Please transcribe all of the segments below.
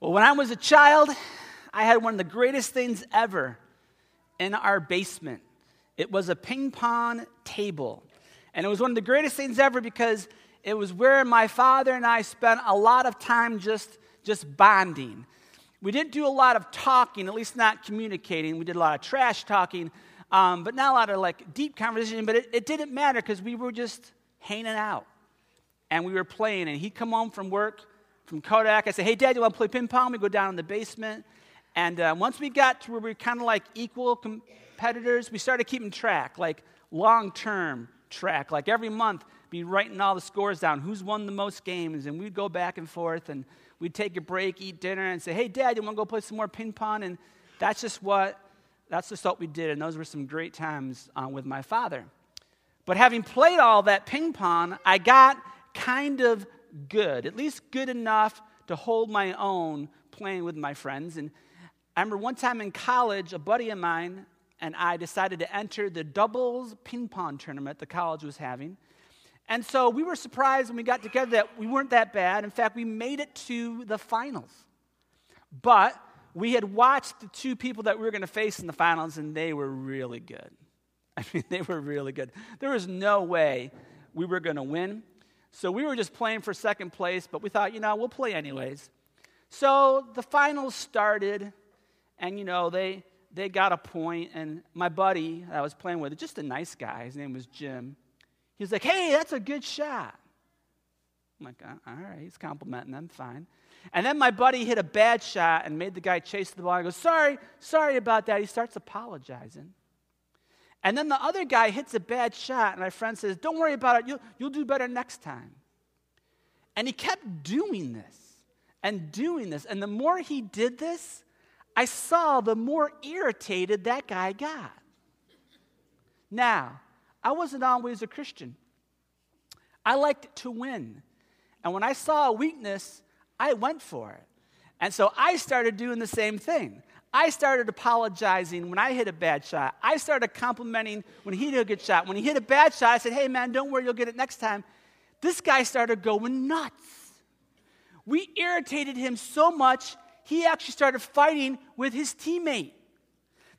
Well, when I was a child, I had one of the greatest things ever in our basement. It was a ping pong table. And it was one of the greatest things ever because it was where my father and I spent a lot of time just, just bonding. We didn't do a lot of talking, at least not communicating. We did a lot of trash talking, um, but not a lot of like deep conversation. But it, it didn't matter because we were just hanging out and we were playing. And he'd come home from work from Kodak. I said, Hey, Dad, you want to play ping pong? We go down in the basement. And uh, once we got to where we were kind of like equal competitors, we started keeping track, like long term track. Like every month, be writing all the scores down, who's won the most games. And we'd go back and forth and we'd take a break, eat dinner, and say, Hey, Dad, you want to go play some more ping pong? And that's just what. That's just what we did, and those were some great times uh, with my father. But having played all that ping pong, I got kind of good, at least good enough to hold my own playing with my friends. And I remember one time in college, a buddy of mine and I decided to enter the doubles ping pong tournament the college was having. And so we were surprised when we got together that we weren't that bad. In fact, we made it to the finals. But we had watched the two people that we were going to face in the finals, and they were really good. I mean, they were really good. There was no way we were going to win. So we were just playing for second place, but we thought, you know, we'll play anyways. So the finals started, and, you know, they, they got a point, and my buddy that I was playing with, just a nice guy, his name was Jim, he was like, hey, that's a good shot. I'm like, uh, all right, he's complimenting them, fine. And then my buddy hit a bad shot and made the guy chase the ball. I go, sorry, sorry about that. He starts apologizing. And then the other guy hits a bad shot, and my friend says, Don't worry about it, you'll, you'll do better next time. And he kept doing this and doing this. And the more he did this, I saw the more irritated that guy got. Now, I wasn't always a Christian. I liked to win. And when I saw a weakness, I went for it. And so I started doing the same thing. I started apologizing when I hit a bad shot. I started complimenting when he hit a good shot. When he hit a bad shot, I said, hey, man, don't worry, you'll get it next time. This guy started going nuts. We irritated him so much, he actually started fighting with his teammate.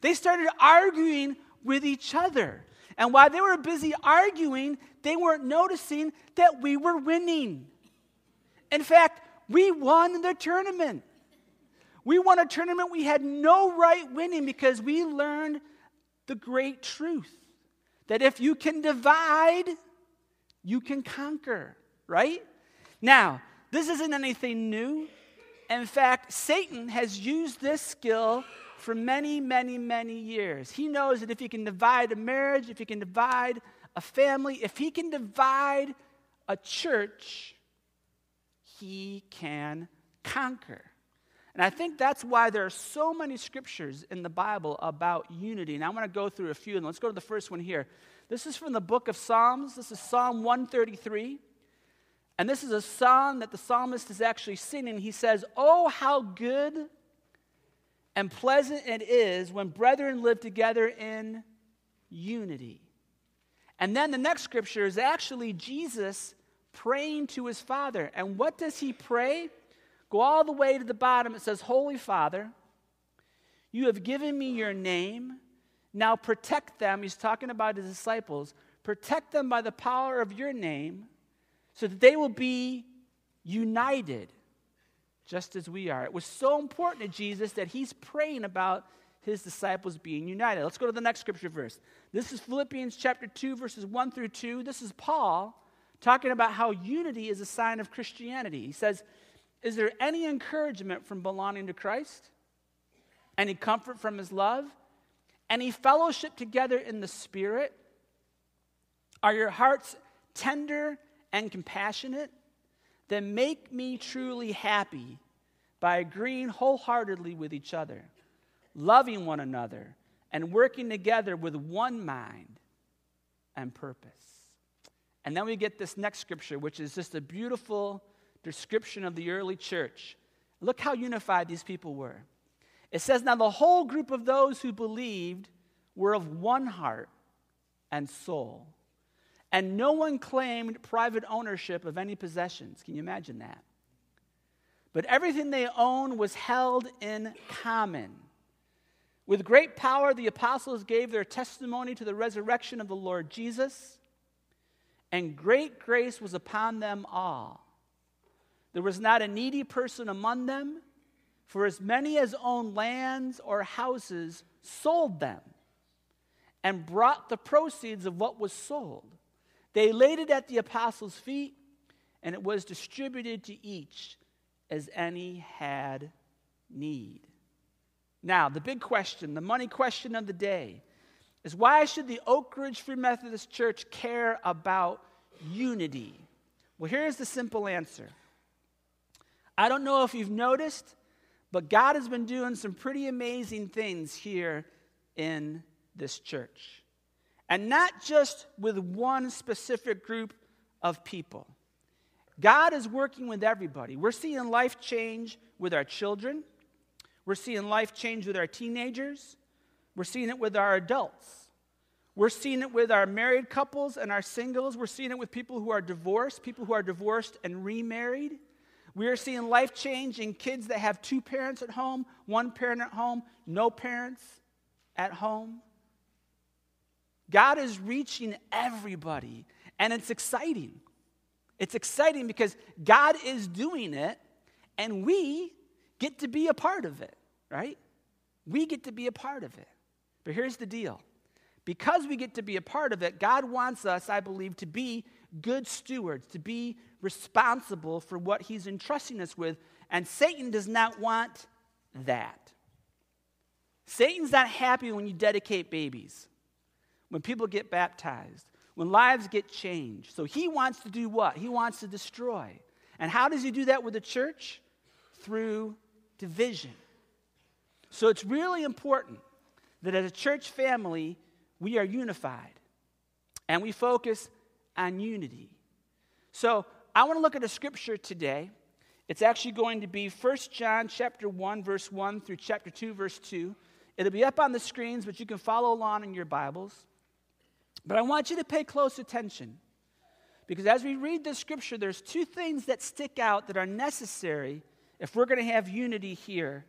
They started arguing with each other. And while they were busy arguing, they weren't noticing that we were winning. In fact, we won the tournament. We won a tournament we had no right winning because we learned the great truth that if you can divide, you can conquer, right? Now, this isn't anything new. In fact, Satan has used this skill for many, many, many years. He knows that if he can divide a marriage, if he can divide a family, if he can divide a church, he can conquer. And I think that's why there are so many scriptures in the Bible about unity. And I want to go through a few, and let's go to the first one here. This is from the book of Psalms. This is Psalm 133. And this is a psalm that the psalmist is actually singing. He says, Oh, how good and pleasant it is when brethren live together in unity. And then the next scripture is actually Jesus praying to his Father. And what does he pray? Go all the way to the bottom. It says, Holy Father, you have given me your name. Now protect them. He's talking about his disciples. Protect them by the power of your name so that they will be united just as we are. It was so important to Jesus that he's praying about his disciples being united. Let's go to the next scripture verse. This is Philippians chapter 2, verses 1 through 2. This is Paul talking about how unity is a sign of Christianity. He says, is there any encouragement from belonging to Christ? Any comfort from his love? Any fellowship together in the Spirit? Are your hearts tender and compassionate? Then make me truly happy by agreeing wholeheartedly with each other, loving one another, and working together with one mind and purpose. And then we get this next scripture, which is just a beautiful description of the early church. Look how unified these people were. It says, Now the whole group of those who believed were of one heart and soul, and no one claimed private ownership of any possessions. Can you imagine that? but everything they owned was held in common. With great power, the apostles gave their testimony to the resurrection of the Lord Jesus, and great grace was upon them all. There was not a needy person among them, for as many as owned lands or houses sold them and brought the proceeds of what was sold. They laid it at the apostles' feet, and it was distributed to each as any had need. Now, the big question, the money question of the day, is why should the Oak Ridge Free Methodist Church care about unity? Well, here's the simple answer. I don't know if you've noticed, but God has been doing some pretty amazing things here in this church. And not just with one specific group of people. God is working with everybody. We're seeing life change with our children. We're seeing life change with our teenagers. We're seeing it with our adults. We're seeing it with our married couples and our singles. We're seeing it with people who are divorced, people who are divorced and remarried. We are seeing life change in kids that have two parents at home, one parent at home, no parents at home. God is reaching everybody, and it's exciting. It's exciting because God is doing it, and we get to be a part of it, right? We get to be a part of it. But here's the deal because we get to be a part of it, God wants us, I believe, to be good stewards, to be responsible for what He's entrusting us with, and Satan does not want that. Satan's not happy when you dedicate babies when people get baptized, when lives get changed. So he wants to do what? He wants to destroy. And how does he do that with the church? Through division. So it's really important that as a church family, we are unified and we focus on unity. So I want to look at a scripture today. It's actually going to be 1 John chapter 1 verse 1 through chapter 2 verse 2. It'll be up on the screens, but you can follow along in your Bibles. But I want you to pay close attention because as we read this scripture, there's two things that stick out that are necessary if we're going to have unity here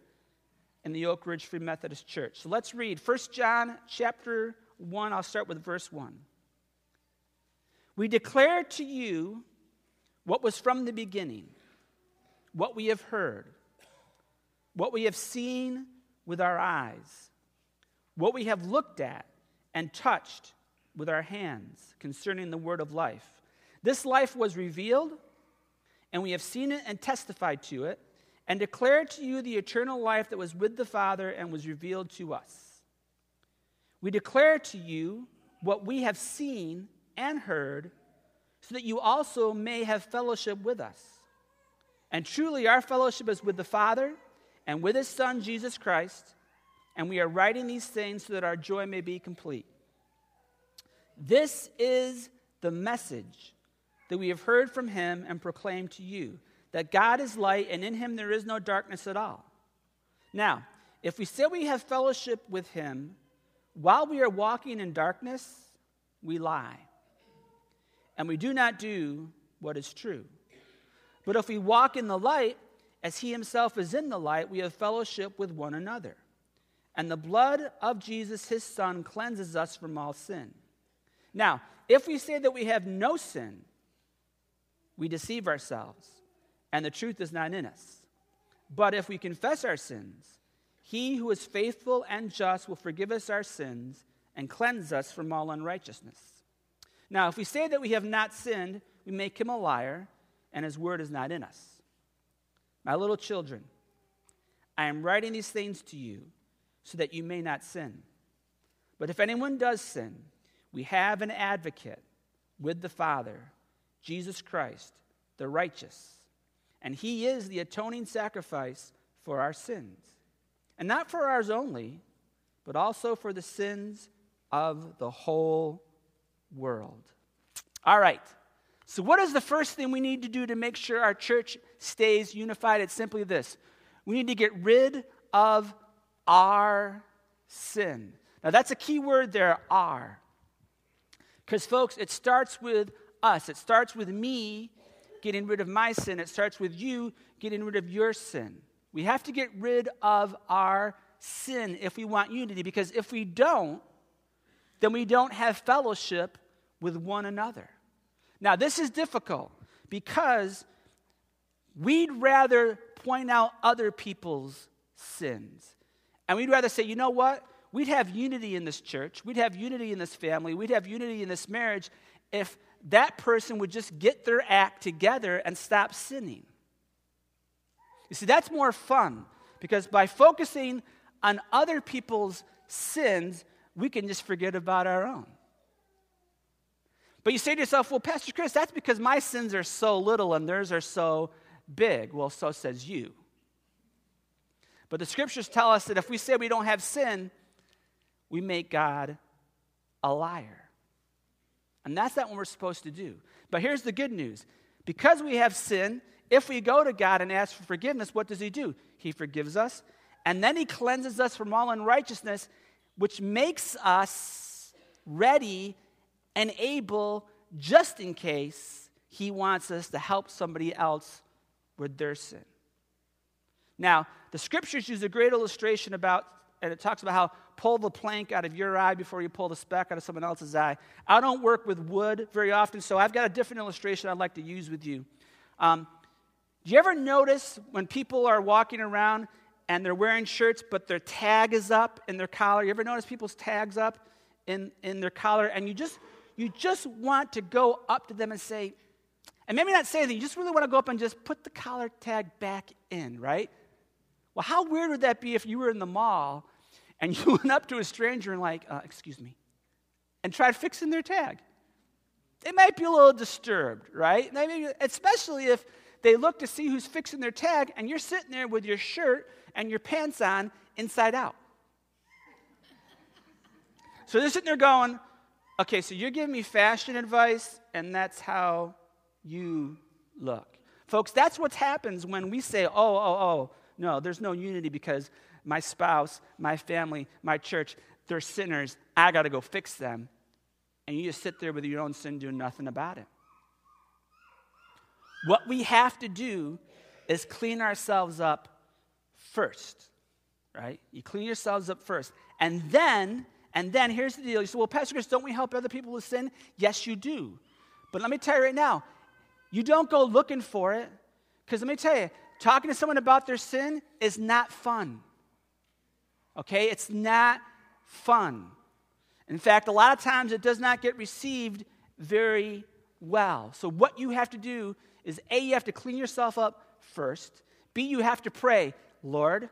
in the Oak Ridge Free Methodist Church. So let's read 1 John chapter 1. I'll start with verse 1. We declare to you what was from the beginning, what we have heard, what we have seen with our eyes, what we have looked at and touched with our hands concerning the word of life. This life was revealed, and we have seen it and testified to it, and declared to you the eternal life that was with the Father and was revealed to us. We declare to you what we have seen and heard, so that you also may have fellowship with us. And truly, our fellowship is with the Father and with His Son, Jesus Christ, and we are writing these things so that our joy may be complete. This is the message that we have heard from him and proclaimed to you that God is light and in him there is no darkness at all. Now, if we say we have fellowship with him while we are walking in darkness, we lie. And we do not do what is true. But if we walk in the light, as he himself is in the light, we have fellowship with one another. And the blood of Jesus, his son, cleanses us from all sin. Now, if we say that we have no sin, we deceive ourselves, and the truth is not in us. But if we confess our sins, he who is faithful and just will forgive us our sins and cleanse us from all unrighteousness. Now, if we say that we have not sinned, we make him a liar, and his word is not in us. My little children, I am writing these things to you so that you may not sin. But if anyone does sin, we have an advocate with the Father, Jesus Christ, the righteous. And he is the atoning sacrifice for our sins. And not for ours only, but also for the sins of the whole world. All right. So, what is the first thing we need to do to make sure our church stays unified? It's simply this we need to get rid of our sin. Now, that's a key word there, our. Because, folks, it starts with us, it starts with me getting rid of my sin. It starts with you getting rid of your sin. We have to get rid of our sin if we want unity, because if we don't, then we don't have fellowship with one another. Now, this is difficult because we'd rather point out other people's sins. And we'd rather say, you know what? We'd have unity in this church. We'd have unity in this family. We'd have unity in this marriage if that person would just get their act together and stop sinning. You see, that's more fun because by focusing on other people's sins, we can just forget about our own. But you say to yourself, well, Pastor Chris, that's because my sins are so little and theirs are so big. Well, so says you. But the scriptures tell us that if we say we don't have sin, we make God a liar. And that's not what we're supposed to do. But here's the good news because we have sin, if we go to God and ask for forgiveness, what does He do? He forgives us, and then He cleanses us from all unrighteousness, which makes us ready and able just in case He wants us to help somebody else with their sin. Now, the scriptures use a great illustration about, and it talks about how pull the plank out of your eye before you pull the speck out of someone else's eye. I don't work with wood very often, so I've got a different illustration I'd like to use with you. Um, do you ever notice when people are walking around and they're wearing shirts, but their tag is up in their collar? You ever notice people's tags up in, in their collar? And you just, you just want to go up to them and say, and maybe not say anything, you just really want to go up and just put the collar tag back in, right? Well, how weird would that be if you were in the mall and you went up to a stranger and, like, uh, excuse me, and tried fixing their tag? They might be a little disturbed, right? Especially if they look to see who's fixing their tag and you're sitting there with your shirt and your pants on inside out. So they're sitting there going, okay, so you're giving me fashion advice, and that's how you look. Folks, that's what happens when we say, oh, oh, oh, no, there's no unity because my spouse, my family, my church, they're sinners. I got to go fix them. And you just sit there with your own sin doing nothing about it. What we have to do is clean ourselves up first, right? You clean yourselves up first. And then, and then here's the deal. You say, well, Pastor Chris, don't we help other people with sin? Yes, you do. But let me tell you right now, you don't go looking for it. Because let me tell you, talking to someone about their sin is not fun. Okay? It's not fun. In fact, a lot of times it does not get received very well. So, what you have to do is A, you have to clean yourself up first. B, you have to pray, Lord,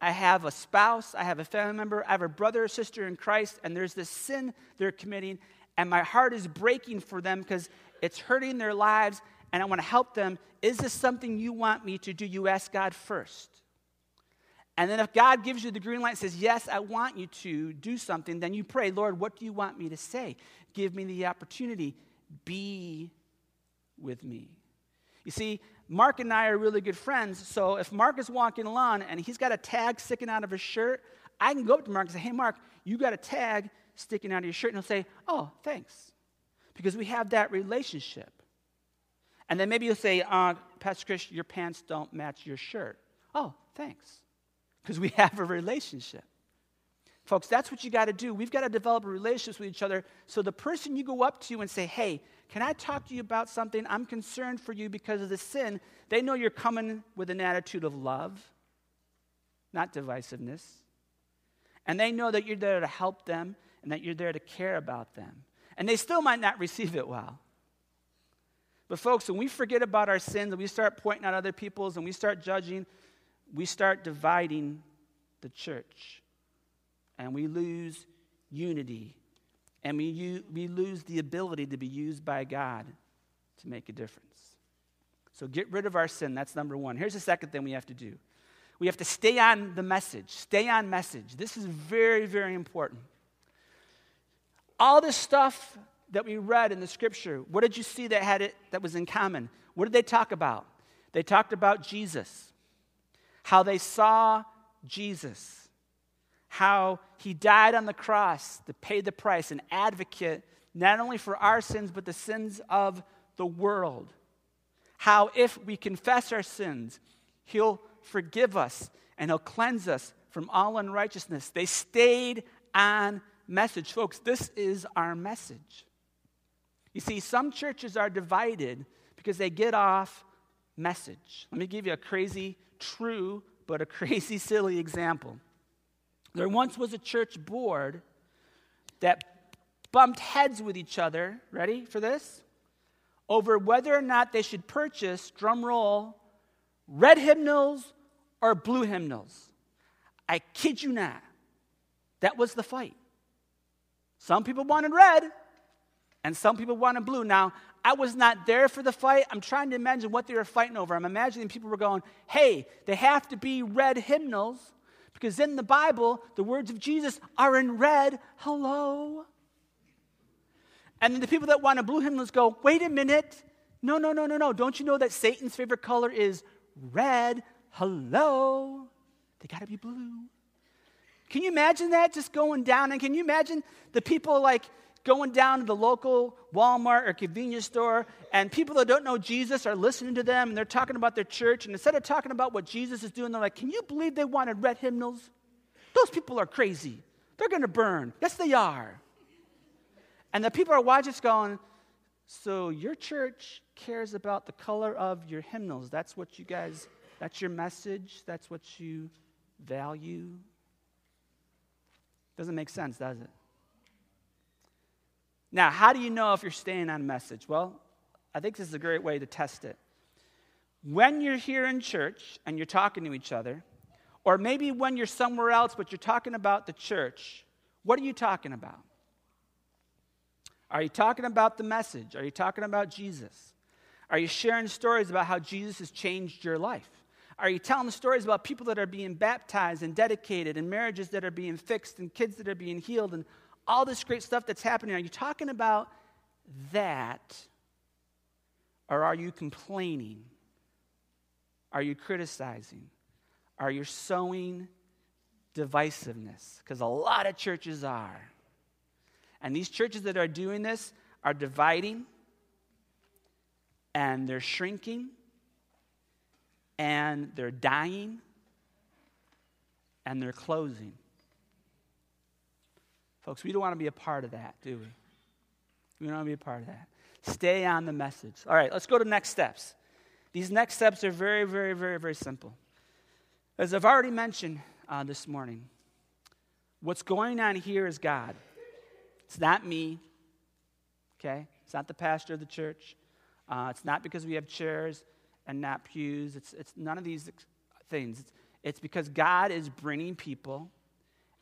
I have a spouse, I have a family member, I have a brother or sister in Christ, and there's this sin they're committing, and my heart is breaking for them because it's hurting their lives, and I want to help them. Is this something you want me to do? You ask God first. And then if God gives you the green light and says, Yes, I want you to do something, then you pray, Lord, what do you want me to say? Give me the opportunity. Be with me. You see, Mark and I are really good friends, so if Mark is walking along and he's got a tag sticking out of his shirt, I can go up to Mark and say, Hey, Mark, you got a tag sticking out of your shirt. And he'll say, Oh, thanks. Because we have that relationship. And then maybe you'll say, uh, Pastor Chris, your pants don't match your shirt. Oh, thanks. Because we have a relationship. Folks, that's what you got to do. We've got to develop a relationship with each other. So the person you go up to and say, hey, can I talk to you about something? I'm concerned for you because of the sin. They know you're coming with an attitude of love, not divisiveness. And they know that you're there to help them and that you're there to care about them. And they still might not receive it well. But, folks, when we forget about our sins and we start pointing out other people's and we start judging, we start dividing the church. And we lose unity. And we, we lose the ability to be used by God to make a difference. So, get rid of our sin. That's number one. Here's the second thing we have to do we have to stay on the message. Stay on message. This is very, very important. All this stuff that we read in the scripture, what did you see that had it that was in common? What did they talk about? They talked about Jesus, how they saw Jesus, how he died on the cross to pay the price, an advocate not only for our sins, but the sins of the world. how if we confess our sins, He'll forgive us and He'll cleanse us from all unrighteousness. They stayed on message. Folks, this is our message. You see, some churches are divided because they get off message. Let me give you a crazy, true, but a crazy, silly example. There once was a church board that bumped heads with each other. Ready for this? Over whether or not they should purchase, drum roll, red hymnals or blue hymnals. I kid you not. That was the fight. Some people wanted red, and some people wanted blue. Now, I was not there for the fight. I'm trying to imagine what they were fighting over. I'm imagining people were going, hey, they have to be red hymnals because in the Bible, the words of Jesus are in red. Hello. And then the people that wanted blue hymnals go, wait a minute. No, no, no, no, no. Don't you know that Satan's favorite color is red? Hello. They got to be blue. Can you imagine that just going down? And can you imagine the people like going down to the local Walmart or convenience store, and people that don't know Jesus are listening to them, and they're talking about their church, and instead of talking about what Jesus is doing, they're like, Can you believe they wanted red hymnals? Those people are crazy. They're going to burn. Yes, they are. And the people are watching going, So your church cares about the color of your hymnals. That's what you guys, that's your message. That's what you value. Doesn't make sense, does it? Now, how do you know if you're staying on message? Well, I think this is a great way to test it. When you're here in church and you're talking to each other, or maybe when you're somewhere else but you're talking about the church, what are you talking about? Are you talking about the message? Are you talking about Jesus? Are you sharing stories about how Jesus has changed your life? Are you telling stories about people that are being baptized and dedicated, and marriages that are being fixed, and kids that are being healed, and all this great stuff that's happening? Are you talking about that? Or are you complaining? Are you criticizing? Are you sowing divisiveness? Because a lot of churches are. And these churches that are doing this are dividing and they're shrinking and they're dying and they're closing. Folks, we don't want to be a part of that, do we? We don't want to be a part of that. Stay on the message. All right, let's go to next steps. These next steps are very, very, very, very simple. As I've already mentioned uh, this morning, what's going on here is God. It's not me, okay? It's not the pastor of the church. Uh, it's not because we have chairs and not pews. It's, it's none of these things. It's, it's because God is bringing people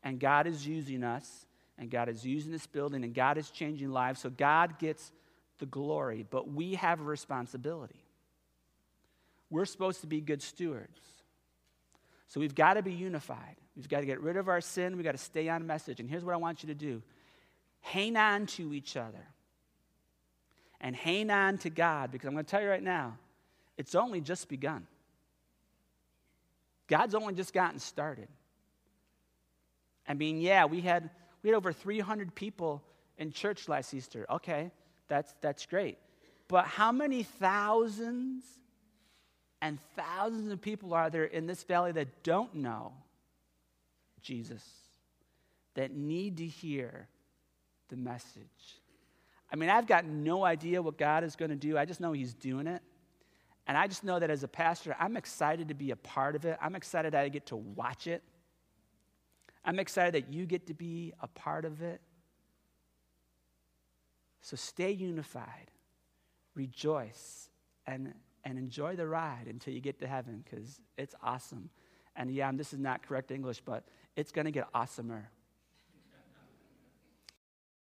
and God is using us and God is using this building and God is changing lives. So God gets the glory, but we have a responsibility. We're supposed to be good stewards. So we've got to be unified. We've got to get rid of our sin. We've got to stay on message. And here's what I want you to do hang on to each other and hang on to God because I'm going to tell you right now, it's only just begun. God's only just gotten started. I mean, yeah, we had, we had over 300 people in church last Easter. Okay, that's, that's great. But how many thousands and thousands of people are there in this valley that don't know Jesus, that need to hear the message? I mean, I've got no idea what God is going to do. I just know He's doing it. And I just know that as a pastor, I'm excited to be a part of it. I'm excited that I get to watch it. I'm excited that you get to be a part of it. So stay unified, rejoice, and, and enjoy the ride until you get to heaven because it's awesome. And yeah, this is not correct English, but it's going to get awesomer